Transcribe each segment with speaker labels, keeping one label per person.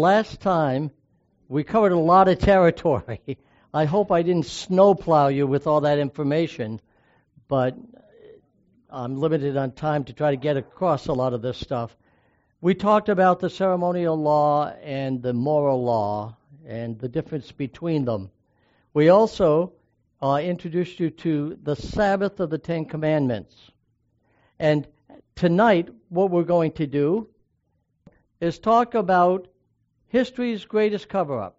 Speaker 1: Last time, we covered a lot of territory. I hope I didn't snowplow you with all that information, but I'm limited on time to try to get across a lot of this stuff. We talked about the ceremonial law and the moral law and the difference between them. We also uh, introduced you to the Sabbath of the Ten Commandments. And tonight, what we're going to do is talk about history's greatest cover up.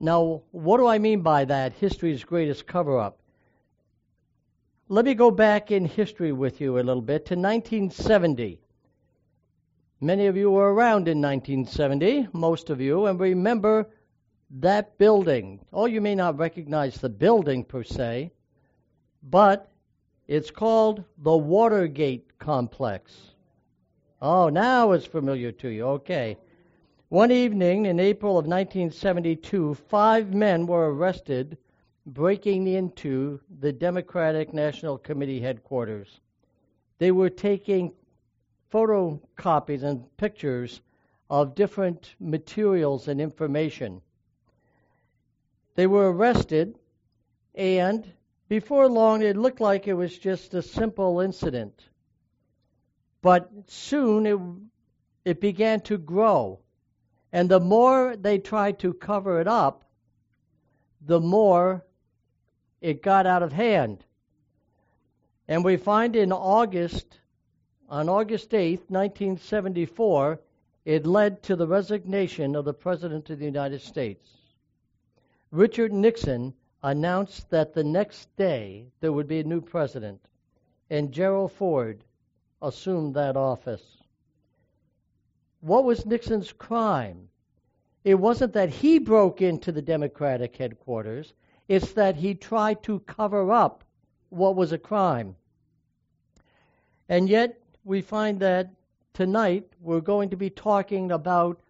Speaker 1: Now, what do I mean by that, history's greatest cover up? Let me go back in history with you a little bit to 1970. Many of you were around in 1970, most of you, and remember that building. Oh, you may not recognize the building per se, but it's called the Watergate Complex. Oh, now it's familiar to you. Okay. One evening in April of 1972, five men were arrested breaking into the Democratic National Committee headquarters. They were taking photocopies and pictures of different materials and information. They were arrested, and before long it looked like it was just a simple incident. But soon it, it began to grow. And the more they tried to cover it up, the more it got out of hand. And we find in August on August 8, 1974, it led to the resignation of the President of the United States. Richard Nixon announced that the next day there would be a new president, and Gerald Ford assumed that office. What was Nixon's crime? It wasn't that he broke into the Democratic headquarters, it's that he tried to cover up what was a crime. And yet, we find that tonight we're going to be talking about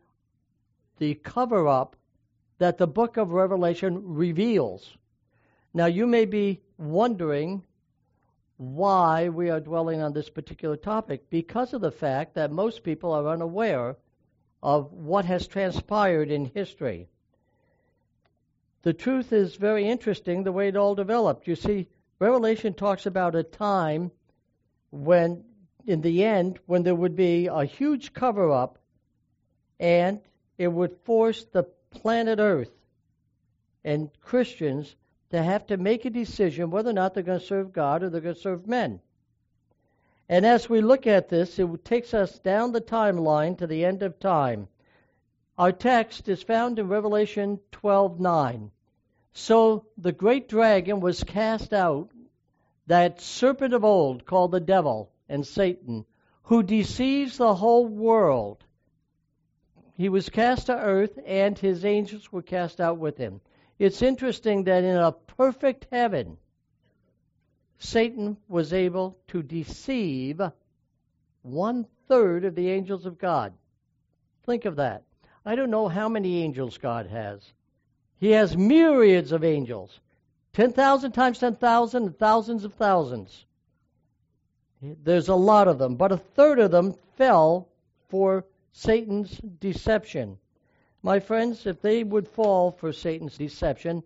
Speaker 1: the cover up that the book of Revelation reveals. Now, you may be wondering why we are dwelling on this particular topic because of the fact that most people are unaware of what has transpired in history. The truth is very interesting the way it all developed. You see, Revelation talks about a time when in the end when there would be a huge cover up and it would force the planet Earth and Christians to have to make a decision whether or not they're going to serve God or they're going to serve men. And as we look at this, it takes us down the timeline to the end of time. Our text is found in Revelation 12:9. So the great dragon was cast out, that serpent of old called the devil and Satan, who deceives the whole world. He was cast to earth, and his angels were cast out with him. It's interesting that in a perfect heaven, Satan was able to deceive one third of the angels of God. Think of that. I don't know how many angels God has. He has myriads of angels 10,000 times 10,000 and thousands of thousands. There's a lot of them, but a third of them fell for Satan's deception. My friends, if they would fall for Satan's deception,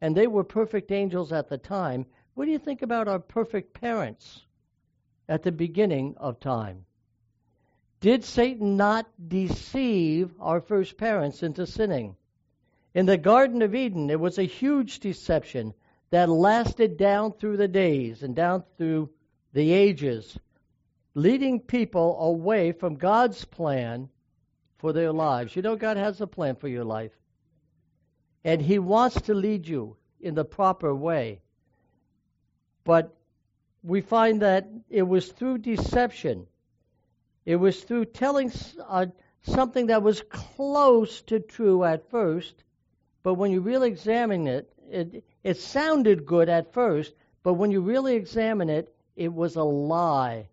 Speaker 1: and they were perfect angels at the time, what do you think about our perfect parents at the beginning of time? Did Satan not deceive our first parents into sinning? In the Garden of Eden, it was a huge deception that lasted down through the days and down through the ages, leading people away from God's plan for their lives. You know, God has a plan for your life. And He wants to lead you in the proper way. But we find that it was through deception, it was through telling uh, something that was close to true at first, but when you really examine it, it, it sounded good at first, but when you really examine it, it was a lie.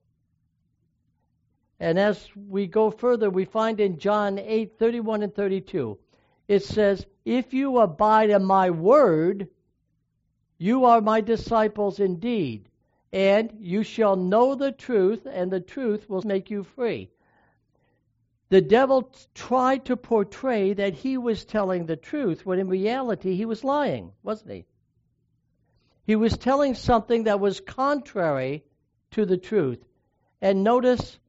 Speaker 1: And as we go further, we find in John 8 31 and 32, it says, If you abide in my word, you are my disciples indeed, and you shall know the truth, and the truth will make you free. the devil tried to portray that he was telling the truth when in reality he was lying, wasn't he? He was telling something that was contrary to the truth. And notice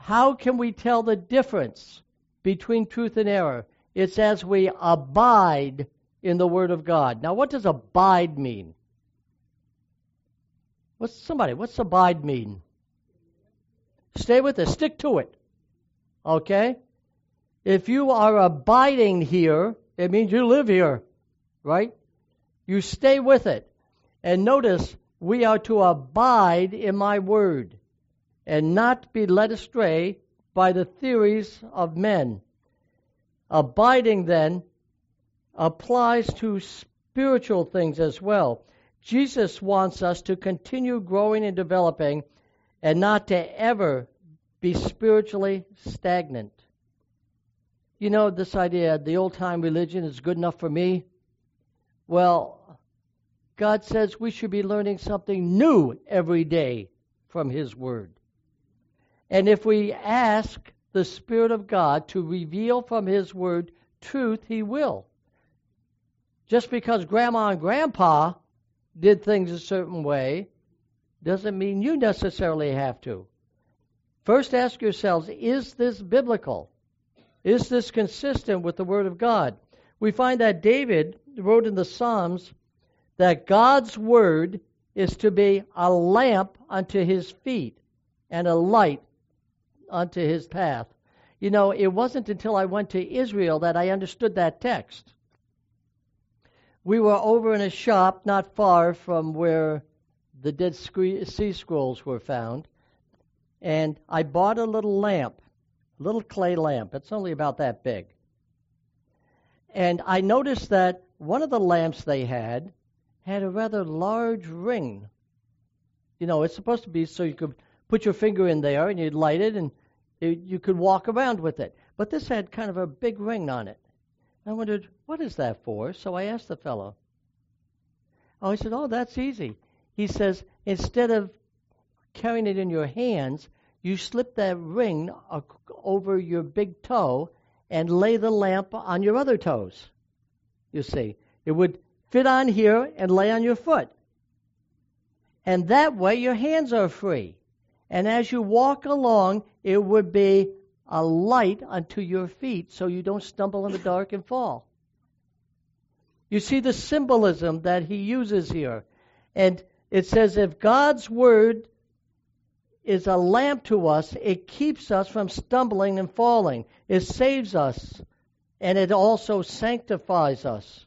Speaker 1: how can we tell the difference between truth and error? It's as we abide in the Word of God. Now, what does abide mean? What's somebody? What's abide mean? Stay with it. Stick to it. Okay? If you are abiding here, it means you live here, right? You stay with it. And notice, we are to abide in my word and not be led astray by the theories of men. Abiding, then, applies to spiritual things as well. Jesus wants us to continue growing and developing and not to ever be spiritually stagnant. You know, this idea, the old time religion is good enough for me. Well, God says we should be learning something new every day from His Word. And if we ask the Spirit of God to reveal from His Word truth, He will. Just because Grandma and Grandpa did things a certain way doesn't mean you necessarily have to. First ask yourselves is this biblical? Is this consistent with the Word of God? We find that David wrote in the Psalms that God's Word is to be a lamp unto his feet and a light unto his path. You know, it wasn't until I went to Israel that I understood that text. We were over in a shop not far from where the Dead Sea Scrolls were found, and I bought a little lamp, a little clay lamp. It's only about that big. And I noticed that one of the lamps they had had a rather large ring. You know, it's supposed to be so you could put your finger in there and you'd light it and it, you could walk around with it. But this had kind of a big ring on it. I wondered, what is that for? So I asked the fellow. Oh, he said, oh, that's easy. He says, instead of carrying it in your hands, you slip that ring over your big toe and lay the lamp on your other toes. You see, it would fit on here and lay on your foot. And that way your hands are free. And as you walk along, it would be a light unto your feet so you don't stumble in the dark and fall. You see the symbolism that he uses here. And it says, if God's word is a lamp to us, it keeps us from stumbling and falling. It saves us, and it also sanctifies us.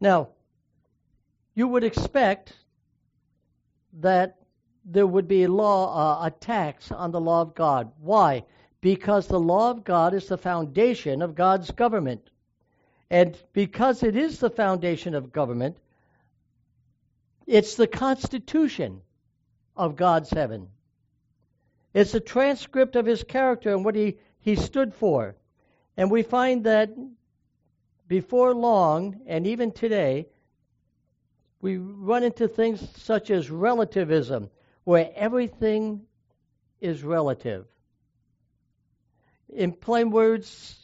Speaker 1: Now, you would expect that there would be a law, uh, a tax on the law of God. Why? because the law of God is the foundation of God's government. And because it is the foundation of government, it's the constitution of God's heaven. It's a transcript of his character and what he, he stood for. And we find that before long, and even today, we run into things such as relativism, where everything is relative in plain words,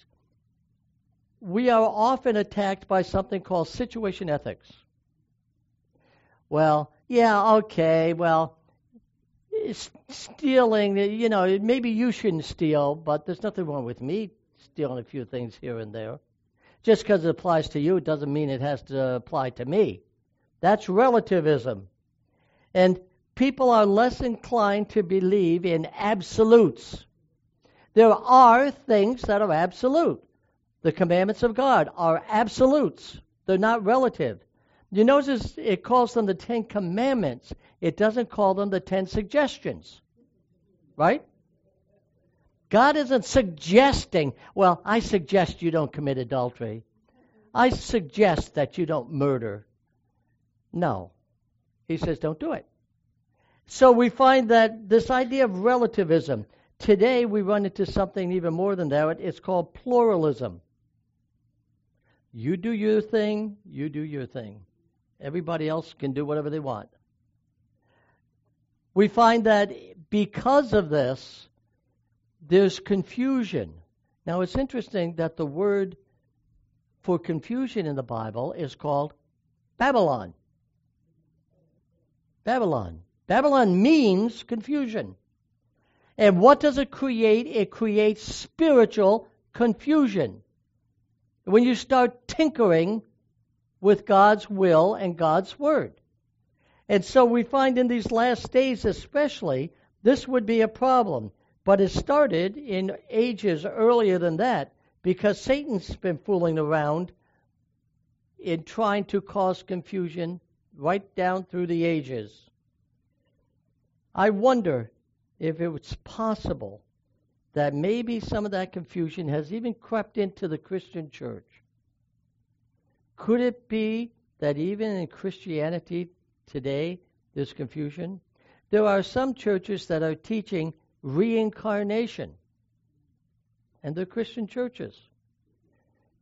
Speaker 1: we are often attacked by something called situation ethics. Well, yeah, okay, well, stealing, you know, maybe you shouldn't steal, but there's nothing wrong with me stealing a few things here and there. Just because it applies to you doesn't mean it has to apply to me. That's relativism. And people are less inclined to believe in absolutes. There are things that are absolute. The commandments of God are absolutes, they're not relative. You notice it calls them the Ten Commandments, it doesn't call them the Ten Suggestions. Right? God isn't suggesting, well, I suggest you don't commit adultery. I suggest that you don't murder. No. He says, don't do it. So we find that this idea of relativism, Today we run into something even more than that. It's called pluralism. You do your thing, you do your thing. Everybody else can do whatever they want. We find that because of this, there's confusion. Now, it's interesting that the word for confusion in the Bible is called Babylon. Babylon. Babylon means confusion. And what does it create? It creates spiritual confusion. When you start tinkering with God's will and God's word. And so we find in these last days, especially, this would be a problem. But it started in ages earlier than that because Satan's been fooling around in trying to cause confusion right down through the ages. I wonder if it's possible that maybe some of that confusion has even crept into the Christian church. Could it be that even in Christianity today there's confusion? There are some churches that are teaching reincarnation, and they're Christian churches.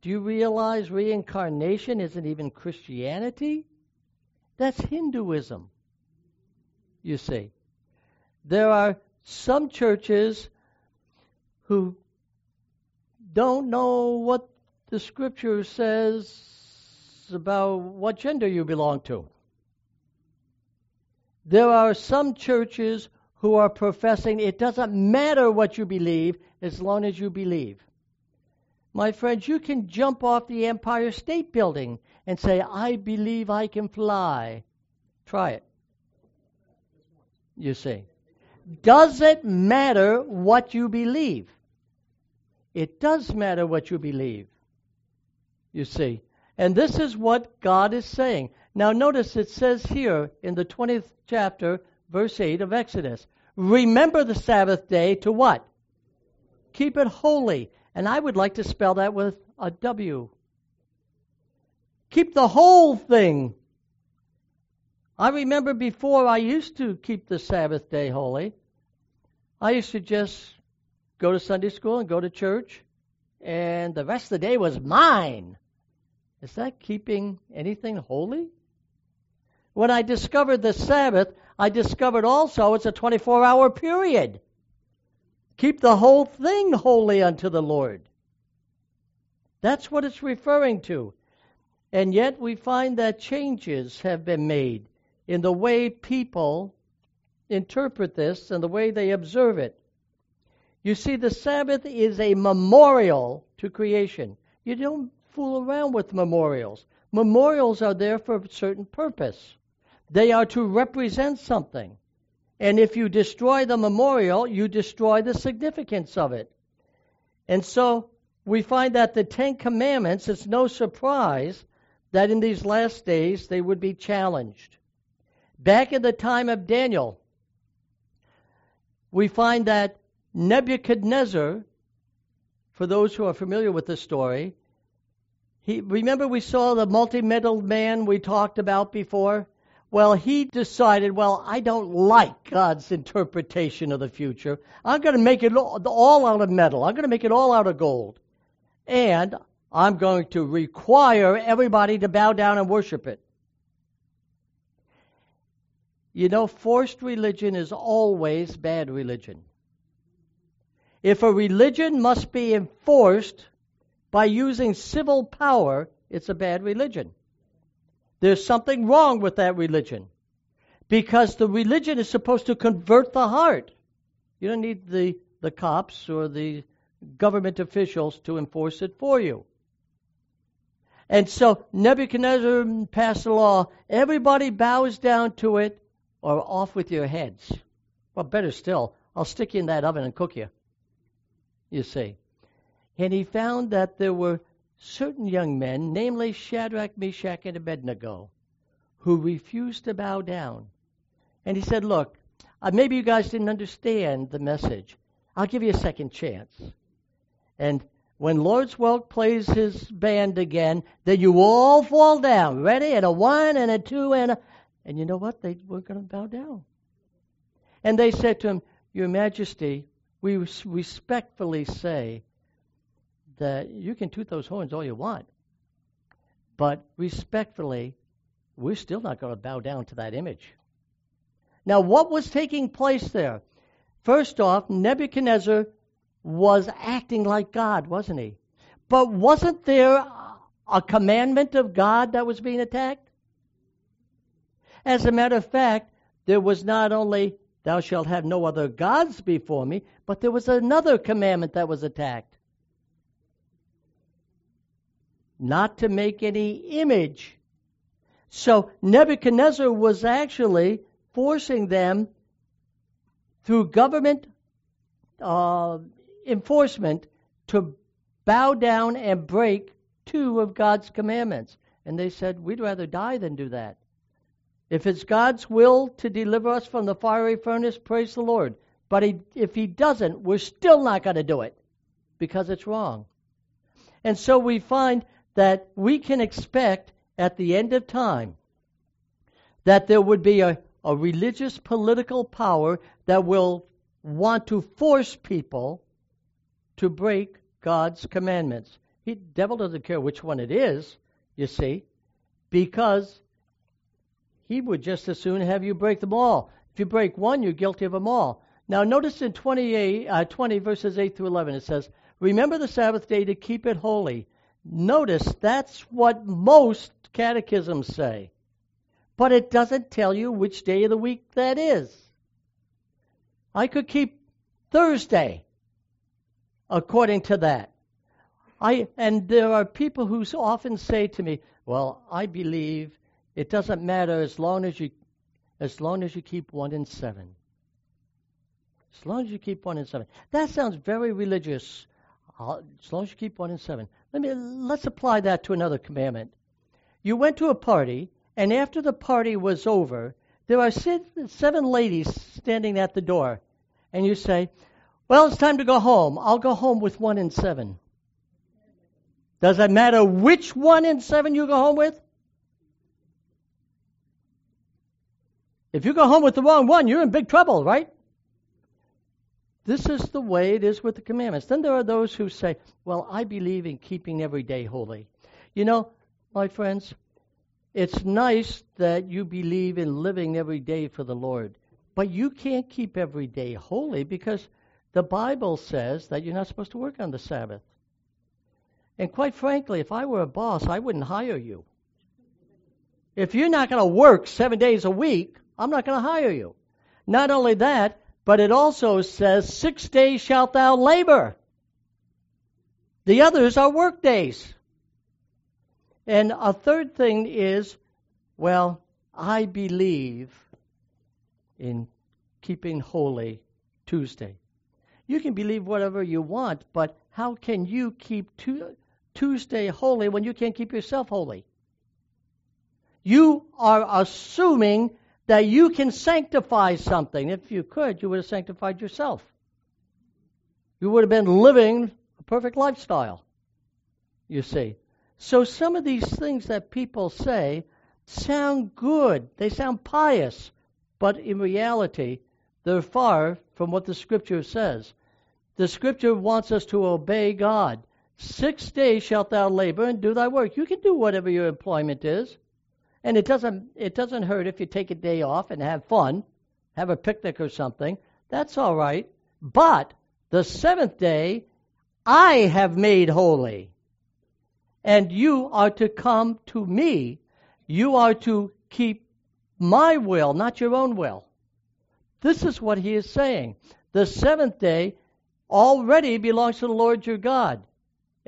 Speaker 1: Do you realize reincarnation isn't even Christianity? That's Hinduism, you see. There are some churches who don't know what the scripture says about what gender you belong to. There are some churches who are professing it doesn't matter what you believe as long as you believe. My friends, you can jump off the Empire State Building and say, I believe I can fly. Try it. You see. Does it matter what you believe? It does matter what you believe. You see. And this is what God is saying. Now, notice it says here in the 20th chapter, verse 8 of Exodus Remember the Sabbath day to what? Keep it holy. And I would like to spell that with a W. Keep the whole thing. I remember before I used to keep the Sabbath day holy. I used to just go to Sunday school and go to church, and the rest of the day was mine. Is that keeping anything holy? When I discovered the Sabbath, I discovered also it's a 24 hour period. Keep the whole thing holy unto the Lord. That's what it's referring to. And yet we find that changes have been made in the way people interpret this and the way they observe it. You see, the Sabbath is a memorial to creation. You don't fool around with memorials. Memorials are there for a certain purpose. They are to represent something. And if you destroy the memorial, you destroy the significance of it. And so we find that the Ten Commandments, it's no surprise that in these last days they would be challenged. Back in the time of Daniel, we find that Nebuchadnezzar, for those who are familiar with the story, he, remember we saw the multi-metal man we talked about before? Well, he decided, well, I don't like God's interpretation of the future. I'm going to make it all out of metal. I'm going to make it all out of gold. And I'm going to require everybody to bow down and worship it. You know, forced religion is always bad religion. If a religion must be enforced by using civil power, it's a bad religion. There's something wrong with that religion. Because the religion is supposed to convert the heart. You don't need the, the cops or the government officials to enforce it for you. And so Nebuchadnezzar passed a law everybody bows down to it or off with your heads. Well, better still, I'll stick you in that oven and cook you. You see. And he found that there were certain young men, namely Shadrach, Meshach, and Abednego, who refused to bow down. And he said, Look, uh, maybe you guys didn't understand the message. I'll give you a second chance. And when Lawrence Welk plays his band again, then you all fall down. Ready? And a one and a two and a. And you know what? They were going to bow down. And they said to him, Your Majesty, we respectfully say that you can toot those horns all you want, but respectfully, we're still not going to bow down to that image. Now, what was taking place there? First off, Nebuchadnezzar was acting like God, wasn't he? But wasn't there a commandment of God that was being attacked? As a matter of fact, there was not only thou shalt have no other gods before me, but there was another commandment that was attacked. Not to make any image. So Nebuchadnezzar was actually forcing them through government uh, enforcement to bow down and break two of God's commandments. And they said, We'd rather die than do that. If it's God's will to deliver us from the fiery furnace, praise the Lord. But he, if He doesn't, we're still not going to do it because it's wrong. And so we find that we can expect at the end of time that there would be a, a religious political power that will want to force people to break God's commandments. The devil doesn't care which one it is, you see, because he would just as soon have you break them all. If you break one, you're guilty of them all. Now, notice in 28, uh, 20, verses 8 through 11, it says, Remember the Sabbath day to keep it holy. Notice that's what most catechisms say. But it doesn't tell you which day of the week that is. I could keep Thursday according to that. I and there are people who often say to me, "Well, I believe it doesn't matter as long as you as long as you keep one in seven. As long as you keep one in seven. That sounds very religious. As long as you keep one in seven. Let me let's apply that to another commandment. You went to a party, and after the party was over, there are seven ladies standing at the door, and you say, "Well, it's time to go home. I'll go home with one in seven. Does it matter which one in seven you go home with? If you go home with the wrong one, you're in big trouble, right? This is the way it is with the commandments. Then there are those who say, Well, I believe in keeping every day holy. You know, my friends, it's nice that you believe in living every day for the Lord, but you can't keep every day holy because the Bible says that you're not supposed to work on the Sabbath. And quite frankly, if I were a boss, I wouldn't hire you. If you're not going to work seven days a week, I'm not going to hire you. Not only that, but it also says, Six days shalt thou labor. The others are work days. And a third thing is, well, I believe in keeping holy Tuesday. You can believe whatever you want, but how can you keep Tuesday holy when you can't keep yourself holy. You are assuming that you can sanctify something. If you could, you would have sanctified yourself. You would have been living a perfect lifestyle, you see. So some of these things that people say sound good, they sound pious, but in reality, they're far from what the Scripture says. The Scripture wants us to obey God. Six days shalt thou labor and do thy work. You can do whatever your employment is. And it doesn't it doesn't hurt if you take a day off and have fun, have a picnic or something. That's all right. But the seventh day I have made holy. And you are to come to me. You are to keep my will, not your own will. This is what he is saying. The seventh day already belongs to the Lord your God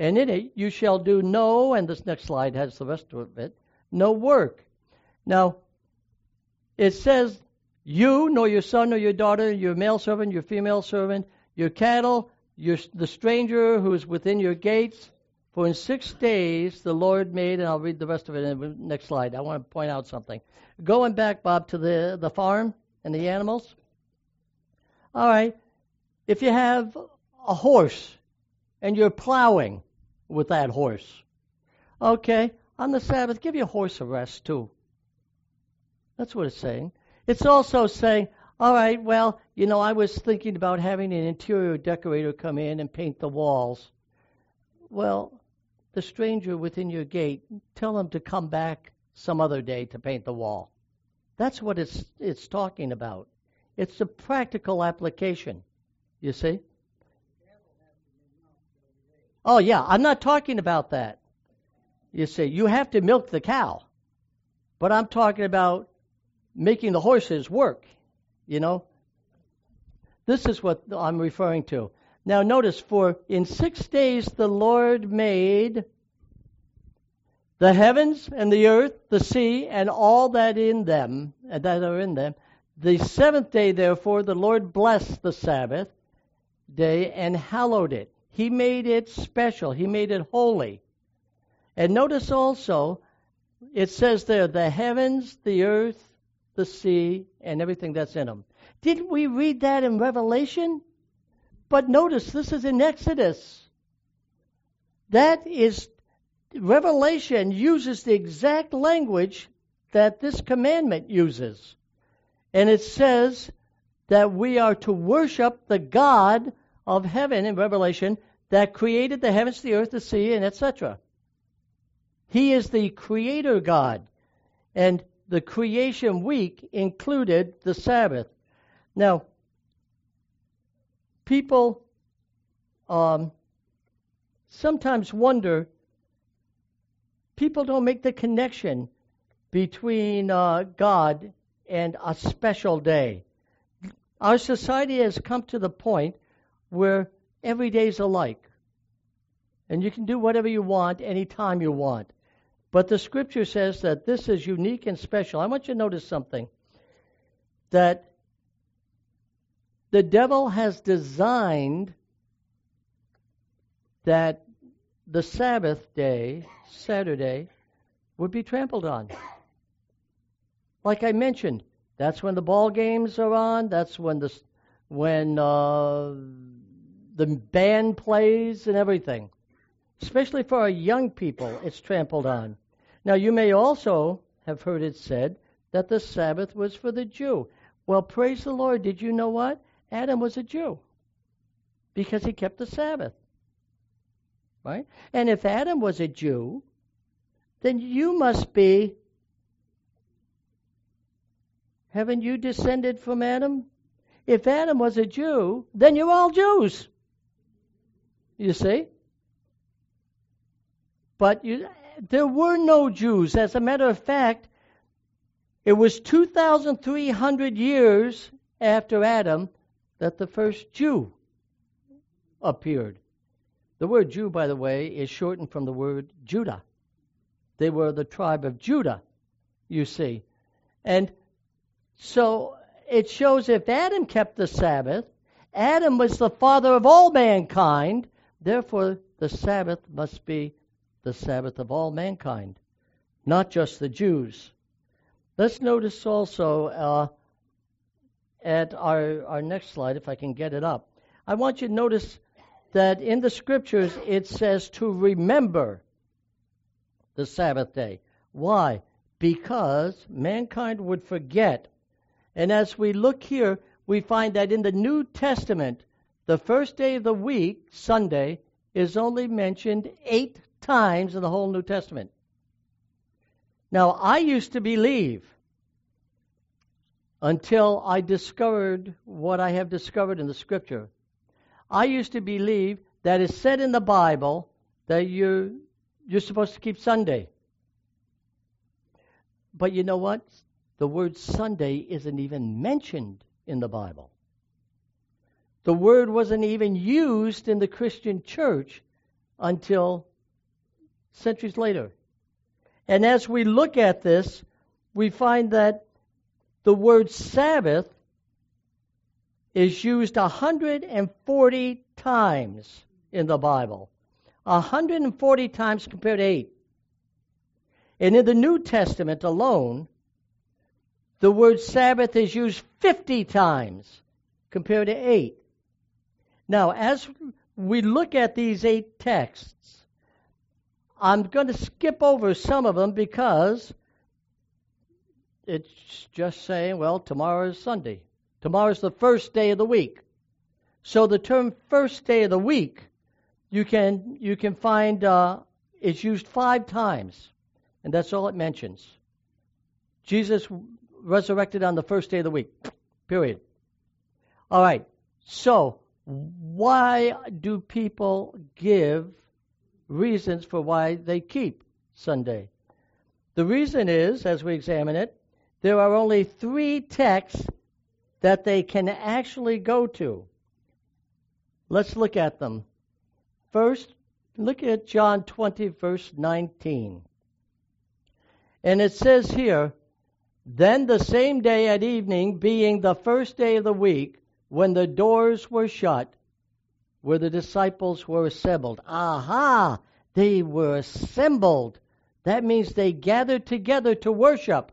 Speaker 1: and in it you shall do no, and this next slide has the rest of it, no work. Now, it says, you, nor your son, nor your daughter, your male servant, your female servant, your cattle, your, the stranger who is within your gates. For in six days the Lord made, and I'll read the rest of it in the next slide. I want to point out something. Going back, Bob, to the, the farm and the animals. All right. If you have a horse and you're plowing, with that horse. Okay, on the Sabbath, give your horse a rest too. That's what it's saying. It's also saying, all right, well, you know, I was thinking about having an interior decorator come in and paint the walls. Well, the stranger within your gate, tell him to come back some other day to paint the wall. That's what it's it's talking about. It's a practical application. You see? Oh, yeah, I'm not talking about that. You say you have to milk the cow. But I'm talking about making the horses work, you know? This is what I'm referring to. Now, notice, for in six days the Lord made the heavens and the earth, the sea, and all that in them, and that are in them. The seventh day, therefore, the Lord blessed the Sabbath day and hallowed it. He made it special. He made it holy. And notice also, it says there, the heavens, the earth, the sea, and everything that's in them. Didn't we read that in Revelation? But notice, this is in Exodus. That is Revelation uses the exact language that this commandment uses. And it says that we are to worship the God of heaven in Revelation that created the heavens, the earth, the sea, and etc. He is the creator God. And the creation week included the Sabbath. Now, people um, sometimes wonder people don't make the connection between uh, God and a special day. Our society has come to the point where every day is alike. And you can do whatever you want anytime you want. But the scripture says that this is unique and special. I want you to notice something that the devil has designed that the Sabbath day, Saturday, would be trampled on. Like I mentioned, that's when the ball games are on. That's when the when uh, the band plays and everything. Especially for our young people, it's trampled on. Now, you may also have heard it said that the Sabbath was for the Jew. Well, praise the Lord. Did you know what? Adam was a Jew because he kept the Sabbath. Right? And if Adam was a Jew, then you must be. Haven't you descended from Adam? If Adam was a Jew, then you're all Jews. You see? But you, there were no Jews. As a matter of fact, it was 2,300 years after Adam that the first Jew appeared. The word Jew, by the way, is shortened from the word Judah. They were the tribe of Judah, you see. And so it shows if Adam kept the Sabbath, Adam was the father of all mankind, therefore the Sabbath must be the Sabbath of all mankind, not just the Jews. Let's notice also uh, at our, our next slide, if I can get it up. I want you to notice that in the scriptures it says to remember the Sabbath day. Why? Because mankind would forget. And as we look here, we find that in the New Testament, the first day of the week, Sunday, is only mentioned eight times in the whole New Testament. Now, I used to believe until I discovered what I have discovered in the Scripture I used to believe that it's said in the Bible that you're, you're supposed to keep Sunday. But you know what? The word Sunday isn't even mentioned in the Bible. The word wasn't even used in the Christian church until centuries later. And as we look at this, we find that the word Sabbath is used 140 times in the Bible. 140 times compared to 8. And in the New Testament alone, the word Sabbath is used 50 times compared to 8. Now, as we look at these eight texts, I'm going to skip over some of them because it's just saying, well, tomorrow is Sunday. Tomorrow's the first day of the week. So the term first day of the week, you can you can find uh, is used five times, and that's all it mentions. Jesus resurrected on the first day of the week. Period. All right. So why do people give reasons for why they keep Sunday. The reason is, as we examine it, there are only three texts that they can actually go to. Let's look at them. First, look at John 20, verse 19. And it says here, Then the same day at evening, being the first day of the week, when the doors were shut, where the disciples were assembled. Aha! They were assembled. That means they gathered together to worship.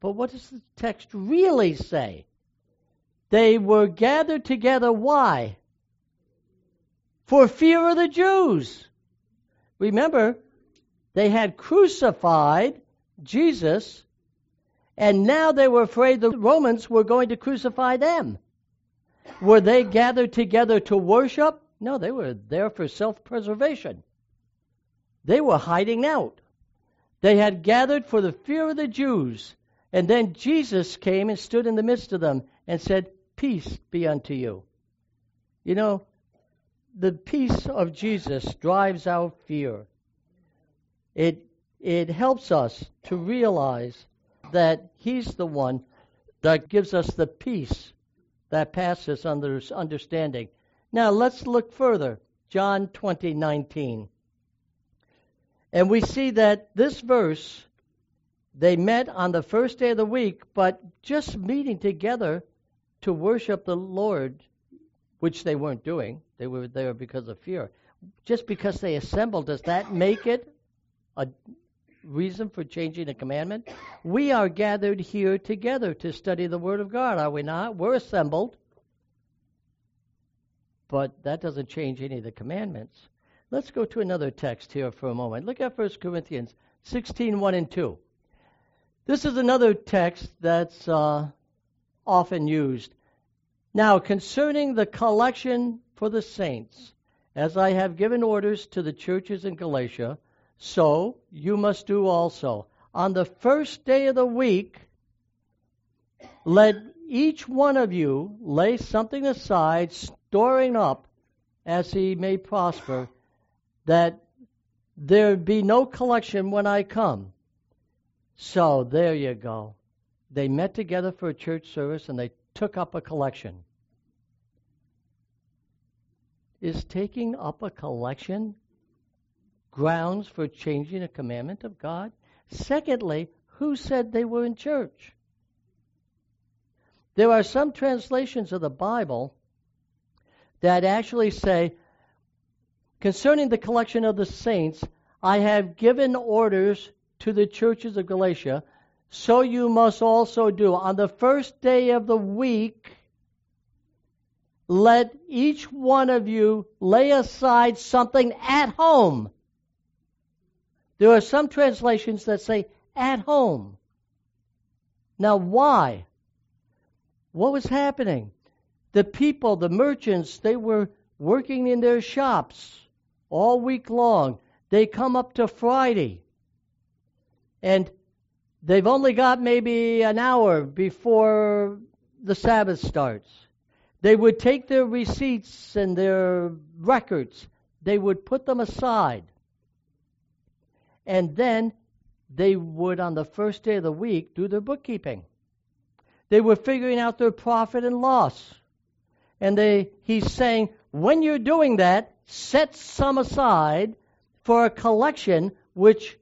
Speaker 1: But what does the text really say? They were gathered together. Why? For fear of the Jews. Remember, they had crucified Jesus, and now they were afraid the Romans were going to crucify them. Were they gathered together to worship? No, they were there for self preservation. They were hiding out. They had gathered for the fear of the Jews. And then Jesus came and stood in the midst of them and said, Peace be unto you. You know, the peace of Jesus drives out fear. It, it helps us to realize that He's the one that gives us the peace that passes under understanding. Now let's look further. John 20, 19. And we see that this verse, they met on the first day of the week, but just meeting together to worship the Lord, which they weren't doing. They were there because of fear. Just because they assembled, does that make it a reason for changing the commandment? We are gathered here together to study the Word of God, are we not? We're assembled. But that doesn't change any of the commandments. Let's go to another text here for a moment. Look at 1 Corinthians 16 1 and 2. This is another text that's uh, often used. Now, concerning the collection for the saints, as I have given orders to the churches in Galatia, so you must do also. On the first day of the week, let each one of you lay something aside, storing up as he may prosper that there be no collection when I come. So there you go. They met together for a church service and they took up a collection. Is taking up a collection grounds for changing a commandment of God? Secondly, who said they were in church? There are some translations of the Bible that actually say Concerning the collection of the saints, I have given orders to the churches of Galatia, so you must also do. On the first day of the week, let each one of you lay aside something at home. There are some translations that say at home. Now, why? What was happening? The people, the merchants, they were working in their shops all week long. They come up to Friday, and they've only got maybe an hour before the Sabbath starts. They would take their receipts and their records, they would put them aside. And then they would, on the first day of the week, do their bookkeeping. They were figuring out their profit and loss. And they, he's saying, when you're doing that, set some aside for a collection which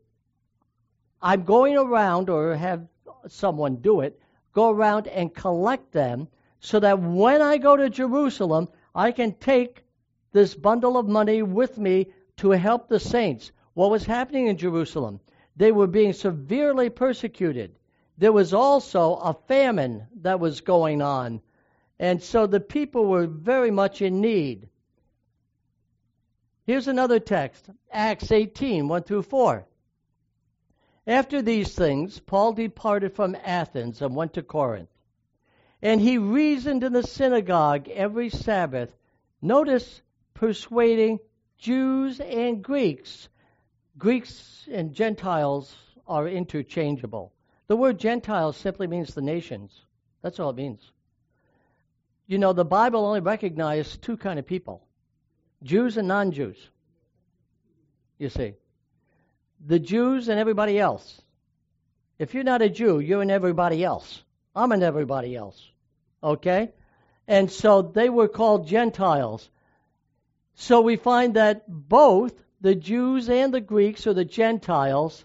Speaker 1: I'm going around or have someone do it, go around and collect them so that when I go to Jerusalem, I can take this bundle of money with me to help the saints. What was happening in Jerusalem? They were being severely persecuted. There was also a famine that was going on. And so the people were very much in need. Here's another text Acts 18 1 through 4. After these things, Paul departed from Athens and went to Corinth. And he reasoned in the synagogue every Sabbath. Notice persuading Jews and Greeks. Greeks and Gentiles are interchangeable. The word Gentiles simply means the nations. That's all it means. You know, the Bible only recognizes two kind of people Jews and non Jews. you see. The Jews and everybody else. If you're not a Jew, you're in everybody else. I'm in everybody else. Okay? And so they were called Gentiles. So we find that both the Jews and the Greeks, or the Gentiles,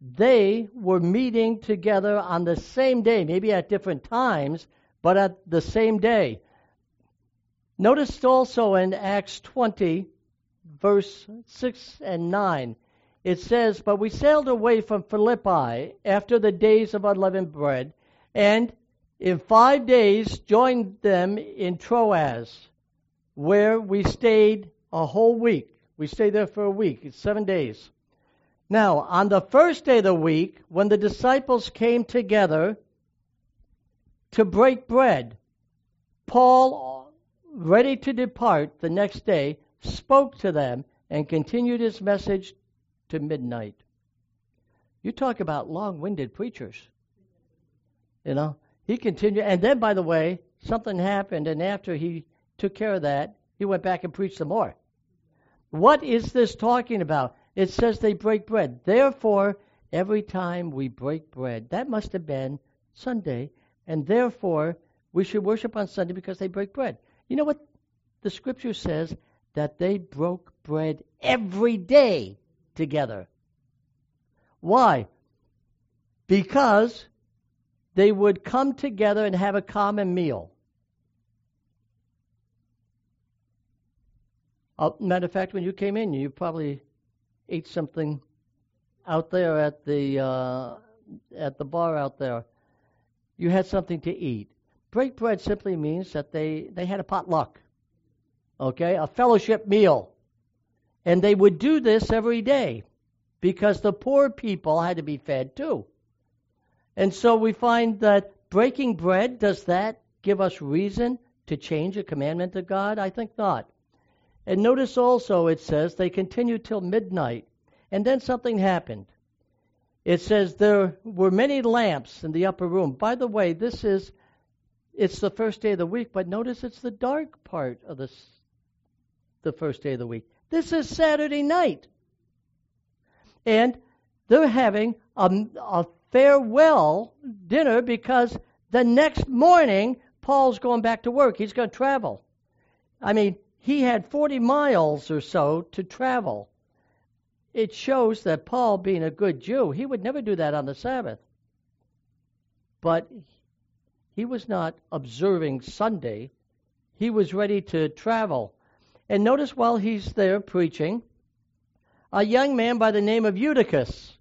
Speaker 1: they were meeting together on the same day, maybe at different times, but at the same day. Notice also in Acts 20, verse 6 and 9, it says, But we sailed away from Philippi after the days of unleavened bread, and in five days joined them in Troas, where we stayed a whole week. We stayed there for a week, it's seven days. Now, on the first day of the week, when the disciples came together to break bread, Paul, ready to depart the next day, spoke to them and continued his message to midnight. You talk about long winded preachers. You know, he continued, and then, by the way, something happened, and after he took care of that, he went back and preached some more. What is this talking about? It says they break bread. Therefore, every time we break bread, that must have been Sunday, and therefore we should worship on Sunday because they break bread. You know what the scripture says? That they broke bread every day together. Why? Because they would come together and have a common meal. Uh, matter of fact, when you came in, you probably ate something out there at the uh, at the bar out there. You had something to eat. Break bread simply means that they, they had a potluck, okay, a fellowship meal. And they would do this every day because the poor people had to be fed too. And so we find that breaking bread, does that give us reason to change a commandment of God? I think not. And notice also it says they continued till midnight. And then something happened. It says there were many lamps in the upper room. By the way, this is it's the first day of the week, but notice it's the dark part of the the first day of the week. This is Saturday night. And they're having a, a farewell dinner because the next morning Paul's going back to work. He's going to travel. I mean, he had 40 miles or so to travel. It shows that Paul, being a good Jew, he would never do that on the Sabbath. But he was not observing Sunday. He was ready to travel. And notice while he's there preaching, a young man by the name of Eutychus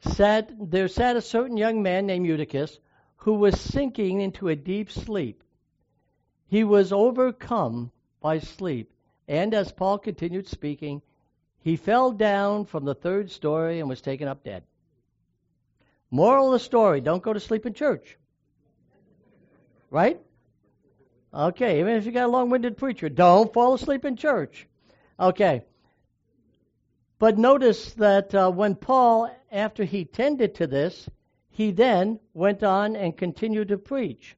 Speaker 1: sat, there sat a certain young man named Eutychus who was sinking into a deep sleep. He was overcome by sleep. And as Paul continued speaking, he fell down from the third story and was taken up dead. Moral of the story don't go to sleep in church. Right? Okay, even if you got a long winded preacher, don't fall asleep in church. Okay. But notice that uh, when Paul, after he tended to this, he then went on and continued to preach.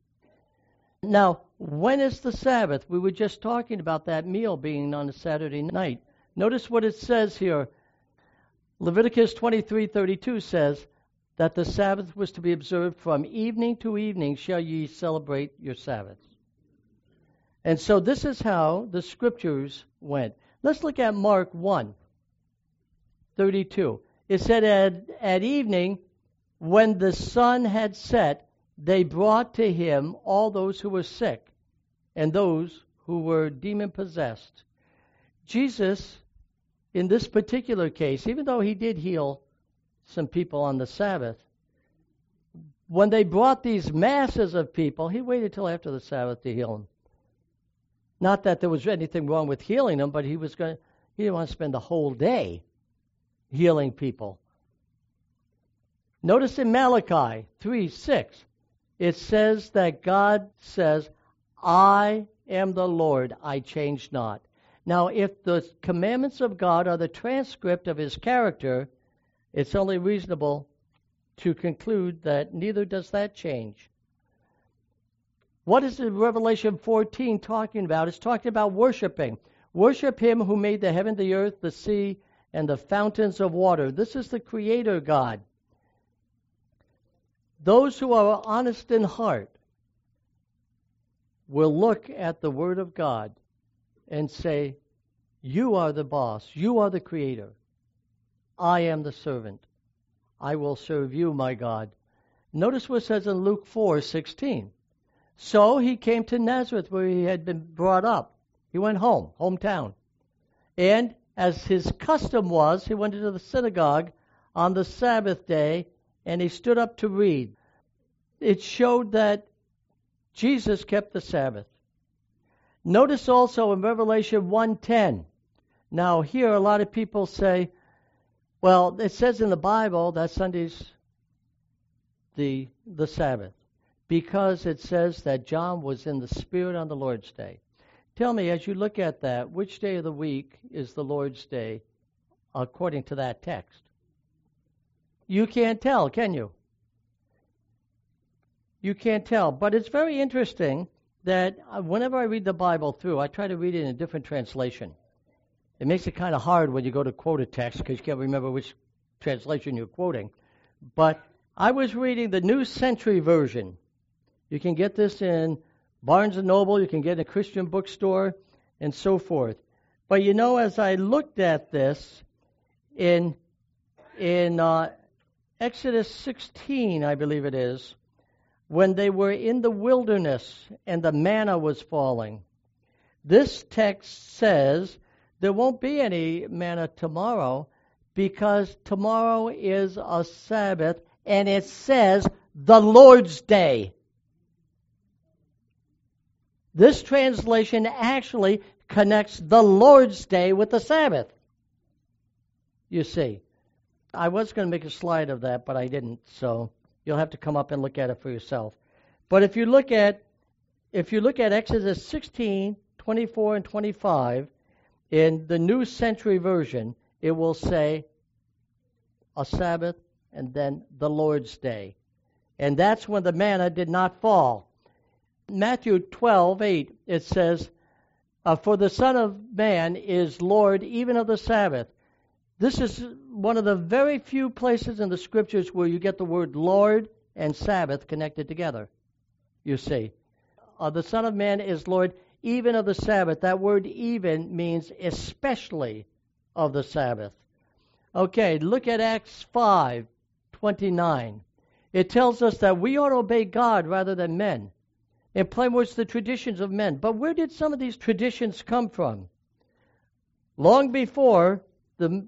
Speaker 1: Now, when is the Sabbath? We were just talking about that meal being on a Saturday night. Notice what it says here. Leviticus 23:32 says that the Sabbath was to be observed from evening to evening shall ye celebrate your Sabbaths. And so this is how the scriptures went. Let's look at Mark 1 32. It said at, at evening, when the sun had set, they brought to him all those who were sick and those who were demon possessed. Jesus, in this particular case, even though he did heal some people on the Sabbath, when they brought these masses of people, he waited till after the Sabbath to heal them. Not that there was anything wrong with healing them, but he was going. He didn't want to spend the whole day healing people. Notice in Malachi 3 6, it says that God says, I am the Lord, I change not. Now, if the commandments of God are the transcript of his character, it's only reasonable to conclude that neither does that change. What is the Revelation 14 talking about? It's talking about worshiping. Worship him who made the heaven, the earth, the sea, and the fountains of water. This is the Creator God. Those who are honest in heart will look at the Word of God and say, You are the boss, you are the Creator. I am the servant. I will serve you, my God. Notice what it says in Luke 4:16. So he came to Nazareth where he had been brought up. He went home, hometown. And as his custom was, he went into the synagogue on the Sabbath day and he stood up to read. It showed that Jesus kept the Sabbath. Notice also in Revelation 1:10. Now here a lot of people say, well, it says in the Bible that Sunday's the the Sabbath because it says that John was in the Spirit on the Lord's day. Tell me, as you look at that, which day of the week is the Lord's day according to that text? You can't tell, can you? You can't tell. But it's very interesting that uh, whenever I read the Bible through, I try to read it in a different translation. It makes it kind of hard when you go to quote a text because you can't remember which translation you're quoting. But I was reading the New Century Version. You can get this in Barnes and Noble, you can get it in a Christian bookstore, and so forth. But you know, as I looked at this in in uh, Exodus 16, I believe it is, when they were in the wilderness and the manna was falling, this text says there won't be any manna tomorrow because tomorrow is a Sabbath and it says the Lord's Day. This translation actually connects the Lord's Day with the Sabbath. You see. I was going to make a slide of that, but I didn't, so you'll have to come up and look at it for yourself. But if you look at if you look at Exodus 16, 24 and 25 in the New Century Version, it will say a Sabbath and then the Lord's Day. And that's when the manna did not fall. Matthew 12:8 it says, uh, "For the Son of Man is Lord even of the Sabbath." This is one of the very few places in the scriptures where you get the word Lord and Sabbath connected together. You see, uh, the Son of Man is Lord even of the Sabbath. That word "even" means especially of the Sabbath. Okay, look at Acts 5:29. It tells us that we ought to obey God rather than men in plain words, the traditions of men. But where did some of these traditions come from? Long before the,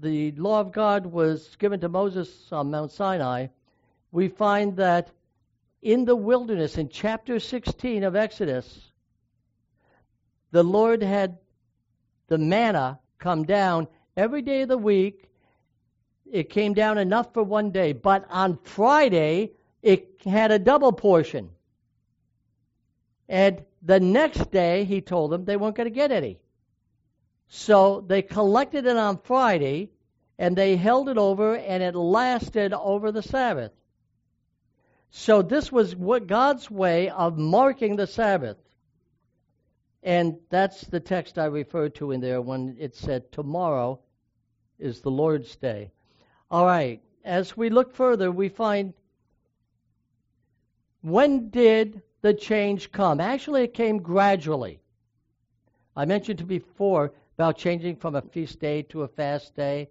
Speaker 1: the law of God was given to Moses on Mount Sinai, we find that in the wilderness, in chapter 16 of Exodus, the Lord had the manna come down every day of the week. It came down enough for one day, but on Friday, it had a double portion. And the next day, he told them they weren't going to get any. So they collected it on Friday, and they held it over, and it lasted over the Sabbath. So this was God's way of marking the Sabbath. And that's the text I referred to in there when it said, Tomorrow is the Lord's day. All right, as we look further, we find when did the change come? Actually, it came gradually. I mentioned before about changing from a feast day to a fast day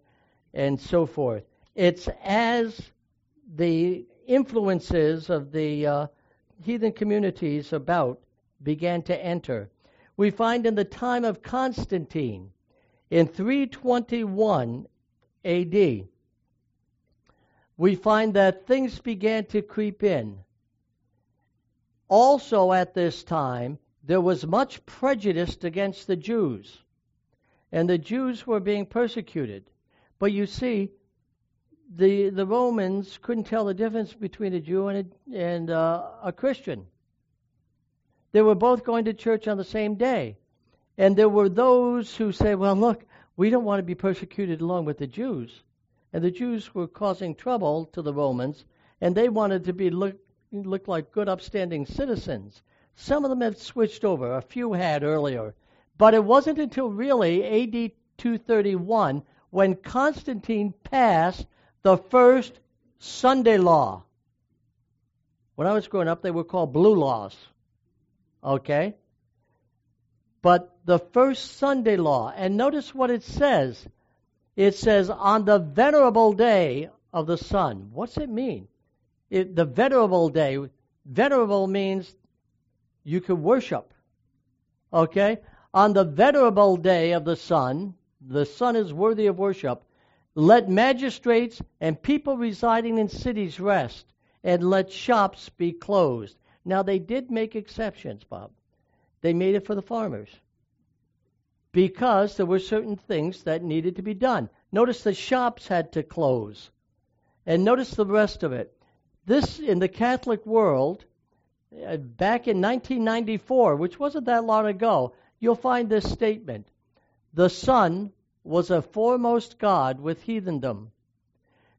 Speaker 1: and so forth. It's as the influences of the uh, heathen communities about began to enter. We find in the time of Constantine, in 321 AD, we find that things began to creep in. Also, at this time, there was much prejudice against the Jews, and the Jews were being persecuted. But you see, the the Romans couldn't tell the difference between a Jew and a, and uh, a Christian. They were both going to church on the same day, and there were those who say, "Well, look, we don't want to be persecuted along with the Jews," and the Jews were causing trouble to the Romans, and they wanted to be looked looked like good, upstanding citizens. Some of them had switched over, a few had earlier. But it wasn't until really AD 231 when Constantine passed the first Sunday law. When I was growing up, they were called blue laws. Okay? But the first Sunday law, and notice what it says. It says, on the venerable day of the sun. What's it mean? It, the venerable day, venerable means you could worship. Okay? On the venerable day of the sun, the sun is worthy of worship. Let magistrates and people residing in cities rest, and let shops be closed. Now, they did make exceptions, Bob. They made it for the farmers because there were certain things that needed to be done. Notice the shops had to close. And notice the rest of it. This, in the Catholic world, uh, back in 1994, which wasn't that long ago, you'll find this statement The sun was a foremost god with heathendom.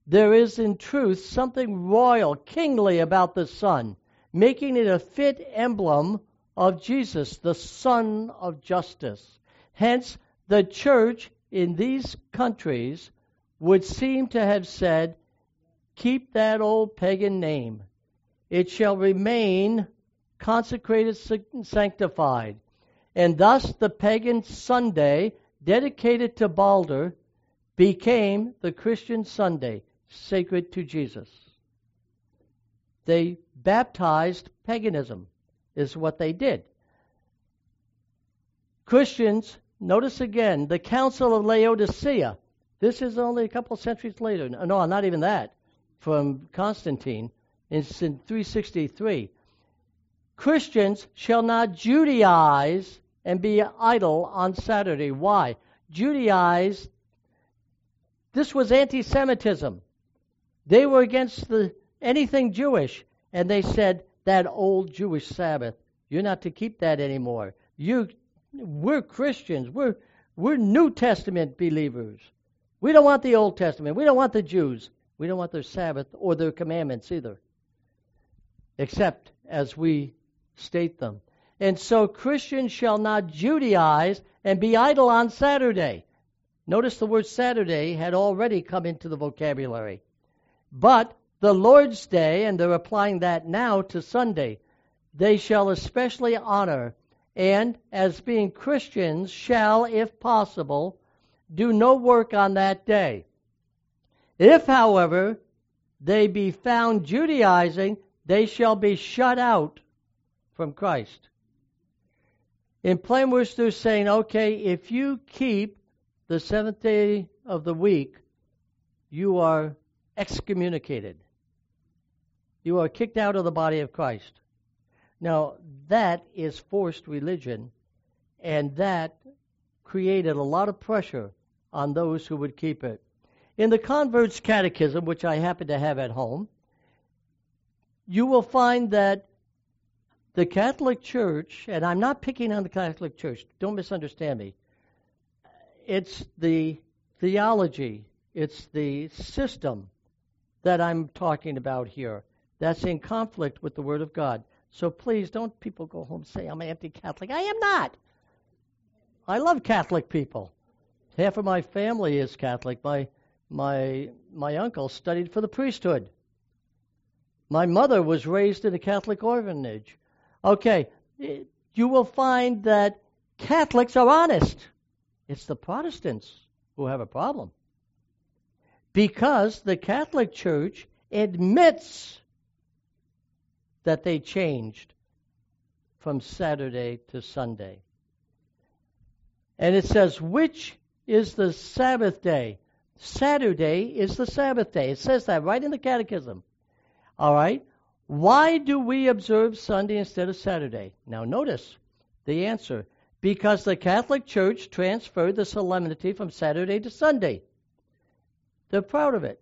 Speaker 1: There is, in truth, something royal, kingly about the sun, making it a fit emblem of Jesus, the Sun of Justice. Hence, the church in these countries would seem to have said, Keep that old pagan name. It shall remain consecrated, sanctified. And thus the pagan Sunday, dedicated to Balder, became the Christian Sunday, sacred to Jesus. They baptized paganism, is what they did. Christians Notice again the Council of Laodicea. This is only a couple centuries later. No, not even that. From Constantine. It's in 363. Christians shall not Judaize and be idle on Saturday. Why? Judaize, this was anti Semitism. They were against the, anything Jewish. And they said, that old Jewish Sabbath, you're not to keep that anymore. You we're Christians. We're, we're New Testament believers. We don't want the Old Testament. We don't want the Jews. We don't want their Sabbath or their commandments either, except as we state them. And so Christians shall not Judaize and be idle on Saturday. Notice the word Saturday had already come into the vocabulary. But the Lord's Day, and they're applying that now to Sunday, they shall especially honor and as being Christians shall, if possible, do no work on that day. If, however, they be found Judaizing, they shall be shut out from Christ. In plain words, they're saying, okay, if you keep the seventh day of the week, you are excommunicated. You are kicked out of the body of Christ. Now, that is forced religion, and that created a lot of pressure on those who would keep it. In the Converts Catechism, which I happen to have at home, you will find that the Catholic Church, and I'm not picking on the Catholic Church, don't misunderstand me. It's the theology, it's the system that I'm talking about here that's in conflict with the Word of God. So please don't people go home and say I'm anti Catholic. I am not. I love Catholic people. Half of my family is Catholic. My my my uncle studied for the priesthood. My mother was raised in a Catholic orphanage. Okay, eh, you will find that Catholics are honest. It's the Protestants who have a problem. Because the Catholic Church admits that they changed from Saturday to Sunday. And it says, which is the Sabbath day? Saturday is the Sabbath day. It says that right in the Catechism. All right? Why do we observe Sunday instead of Saturday? Now, notice the answer. Because the Catholic Church transferred the solemnity from Saturday to Sunday. They're proud of it.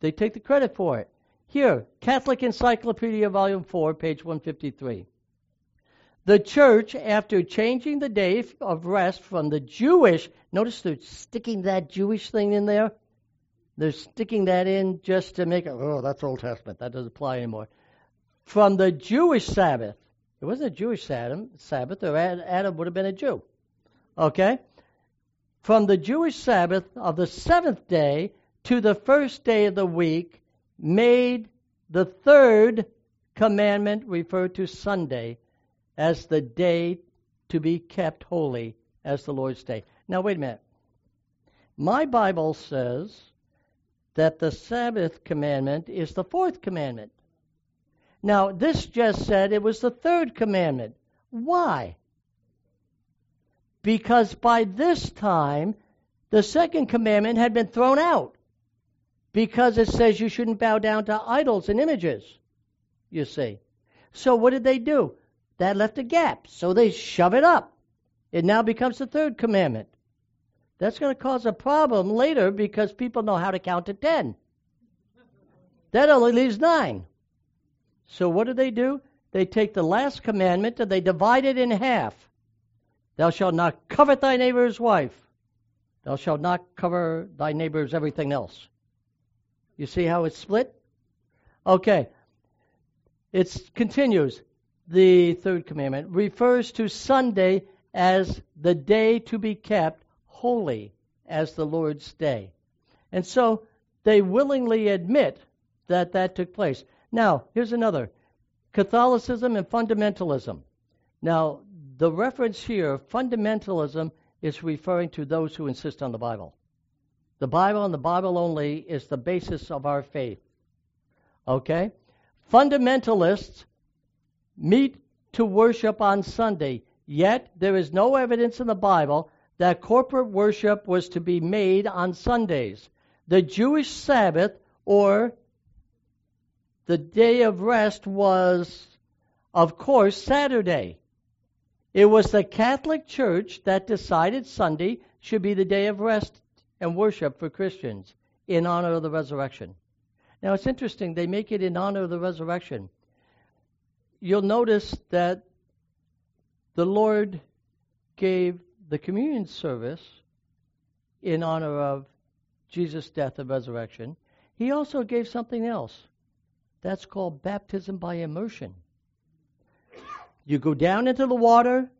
Speaker 1: They take the credit for it. Here, Catholic Encyclopedia, Volume 4, page 153. The church, after changing the day of rest from the Jewish, notice they're sticking that Jewish thing in there. They're sticking that in just to make it, oh, that's Old Testament. That doesn't apply anymore. From the Jewish Sabbath. It wasn't a Jewish Sabbath, or Adam would have been a Jew. Okay? from the Jewish Sabbath of the seventh day to the first day of the week, made the third commandment refer to Sunday as the day to be kept holy as the Lord's day. Now, wait a minute. My Bible says that the Sabbath commandment is the fourth commandment. Now, this just said it was the third commandment. Why? Because by this time, the second commandment had been thrown out. Because it says you shouldn't bow down to idols and images, you see. So what did they do? That left a gap. So they shove it up. It now becomes the third commandment. That's going to cause a problem later because people know how to count to ten. That only leaves nine. So what do they do? They take the last commandment and they divide it in half. Thou shalt not covet thy neighbor's wife. Thou shalt not cover thy neighbor's everything else. You see how it's split? Okay. It continues. The third commandment refers to Sunday as the day to be kept holy as the Lord's day. And so they willingly admit that that took place. Now, here's another Catholicism and fundamentalism. Now, the reference here, fundamentalism, is referring to those who insist on the Bible. The Bible and the Bible only is the basis of our faith. Okay? Fundamentalists meet to worship on Sunday, yet there is no evidence in the Bible that corporate worship was to be made on Sundays. The Jewish Sabbath, or the day of rest, was, of course, Saturday. It was the Catholic Church that decided Sunday should be the day of rest and worship for Christians in honor of the resurrection. Now it's interesting, they make it in honor of the resurrection. You'll notice that the Lord gave the communion service in honor of Jesus' death and resurrection. He also gave something else. That's called baptism by immersion. You go down into the water,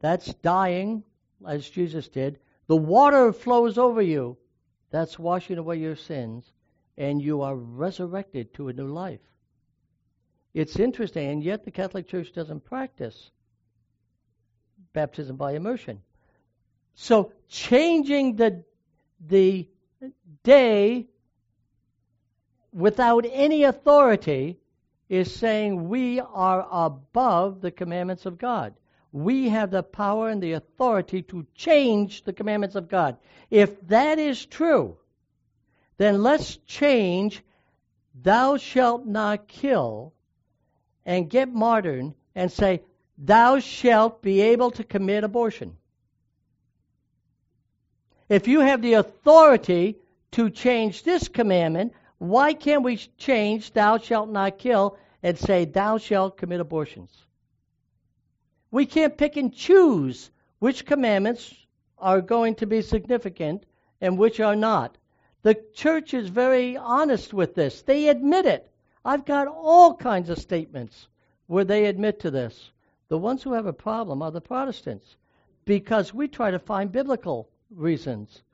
Speaker 1: that's dying, as Jesus did. The water flows over you, that's washing away your sins, and you are resurrected to a new life. It's interesting, and yet the Catholic Church doesn't practice baptism by immersion. So changing the the day without any authority is saying we are above the commandments of God. We have the power and the authority to change the commandments of God. If that is true, then let's change thou shalt not kill and get modern and say thou shalt be able to commit abortion. If you have the authority to change this commandment, why can't we change thou shalt not kill and say thou shalt commit abortions? We can't pick and choose which commandments are going to be significant and which are not. The church is very honest with this. They admit it. I've got all kinds of statements where they admit to this. The ones who have a problem are the Protestants because we try to find biblical reasons.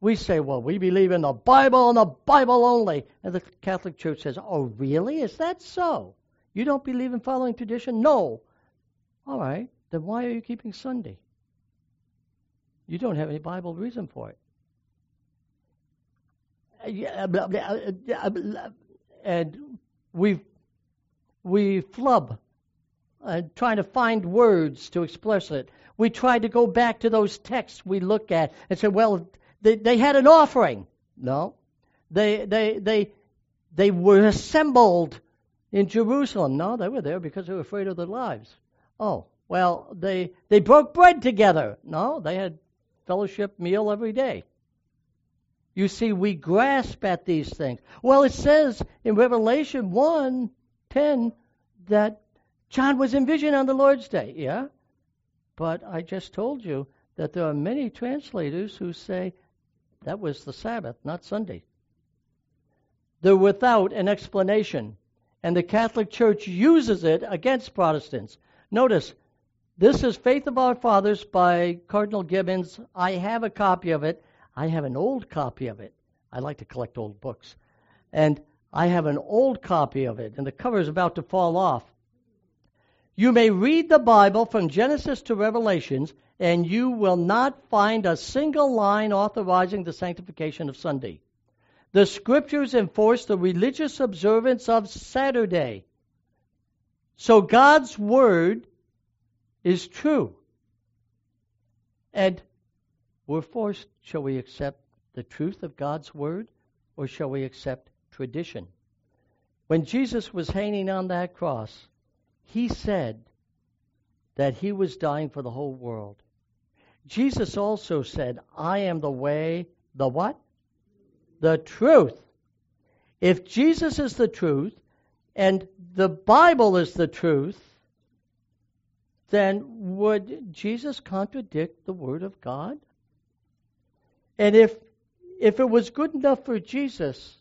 Speaker 1: We say, well, we believe in the Bible and the Bible only. And the Catholic Church says, oh, really? Is that so? You don't believe in following tradition? No. All right, then why are you keeping Sunday? You don't have any Bible reason for it. And we we flub uh, trying to find words to express it. We try to go back to those texts we look at and say, well, they, they had an offering. No. They, they, they, they were assembled in Jerusalem. No, they were there because they were afraid of their lives. Oh, well, they, they broke bread together. No, they had fellowship meal every day. You see, we grasp at these things. Well, it says in Revelation 1 10 that John was in vision on the Lord's day. Yeah? But I just told you that there are many translators who say that was the Sabbath, not Sunday. They're without an explanation. And the Catholic Church uses it against Protestants. Notice, This is Faith of Our Fathers by Cardinal Gibbons. I have a copy of it. I have an old copy of it. I like to collect old books. And I have an old copy of it, and the cover is about to fall off. You may read the Bible from Genesis to Revelations, and you will not find a single line authorizing the sanctification of Sunday. The scriptures enforce the religious observance of Saturday. So God's word is true. And we're forced, shall we accept the truth of God's word or shall we accept tradition? When Jesus was hanging on that cross, he said that he was dying for the whole world. Jesus also said, I am the way, the what? The truth. If Jesus is the truth and the Bible is the truth, then would Jesus contradict the Word of God? And if if it was good enough for Jesus,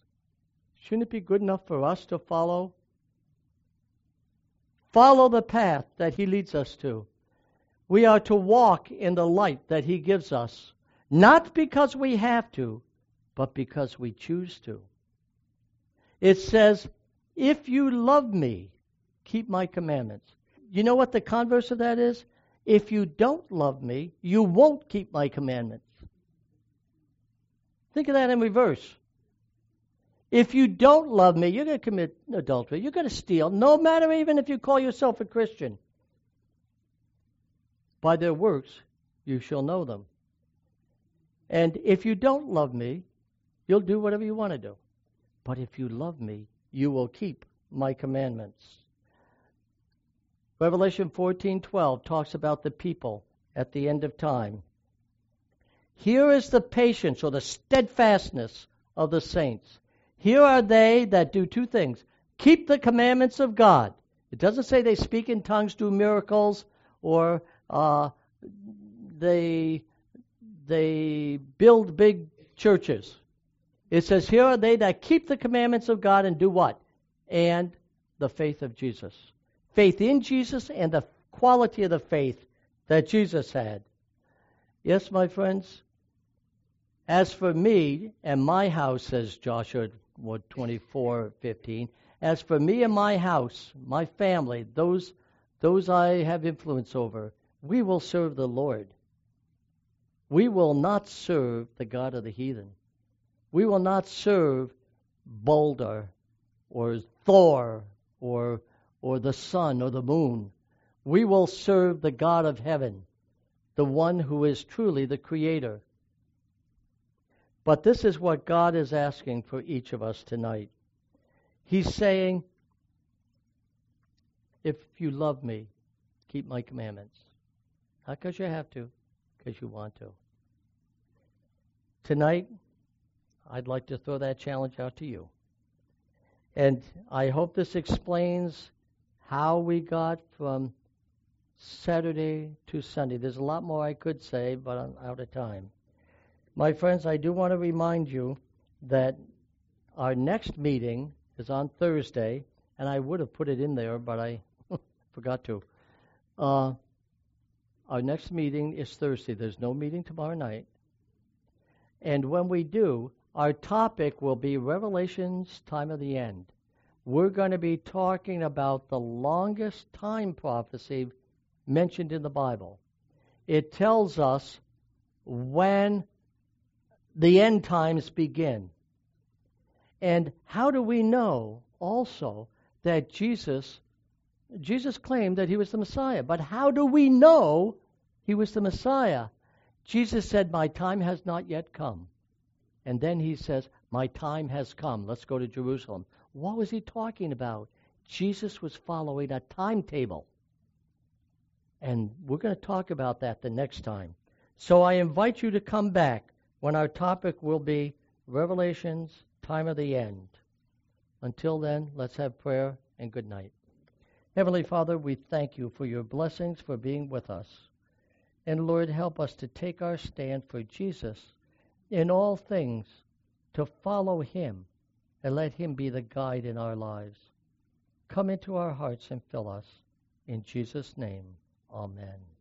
Speaker 1: shouldn't it be good enough for us to follow? Follow the path that He leads us to. We are to walk in the light that He gives us, not because we have to, but because we choose to. It says, If you love me, keep my commandments. You know what the converse of that is? If you don't love me, you won't keep my commandments. Think of that in reverse. If you don't love me, you're going to commit adultery. You're going to steal, no matter even if you call yourself a Christian. By their works you shall know them. And if you don't love me, you'll do whatever you want to do. But if you love me, you will keep my commandments. Revelation 14:12 talks about the people at the end of time. Here is the patience or the steadfastness of the saints. Here are they that do two things keep the commandments of God. It doesn't say they speak in tongues, do miracles, or uh, they, they build big churches. It says, Here are they that keep the commandments of God and do what? And the faith of Jesus faith in Jesus and the quality of the faith that Jesus had. Yes, my friends. As for me and my house, says Joshua what, 24, 15, as for me and my house, my family, those, those I have influence over, we will serve the Lord. We will not serve the God of the heathen. We will not serve Balder or Thor or or the sun or the moon. We will serve the God of heaven, the one who is truly the Creator. But this is what God is asking for each of us tonight. He's saying, If you love me, keep my commandments. Not because you have to, because you want to. Tonight, I'd like to throw that challenge out to you. And I hope this explains how we got from Saturday to Sunday. There's a lot more I could say, but I'm out of time. My friends, I do want to remind you that our next meeting is on Thursday, and I would have put it in there, but I forgot to. Uh, our next meeting is Thursday. There's no meeting tomorrow night. And when we do, our topic will be Revelation's time of the end we're going to be talking about the longest time prophecy mentioned in the Bible. It tells us when the end times begin. And how do we know also that Jesus Jesus claimed that he was the Messiah, but how do we know he was the Messiah? Jesus said, "My time has not yet come." And then he says, "My time has come. Let's go to Jerusalem." What was he talking about? Jesus was following a timetable. And we're going to talk about that the next time. So I invite you to come back when our topic will be Revelation's time of the end. Until then, let's have prayer and good night. Heavenly Father, we thank you for your blessings, for being with us. And Lord, help us to take our stand for Jesus in all things, to follow him and let Him be the guide in our lives. Come into our hearts and fill us. In Jesus' name, Amen.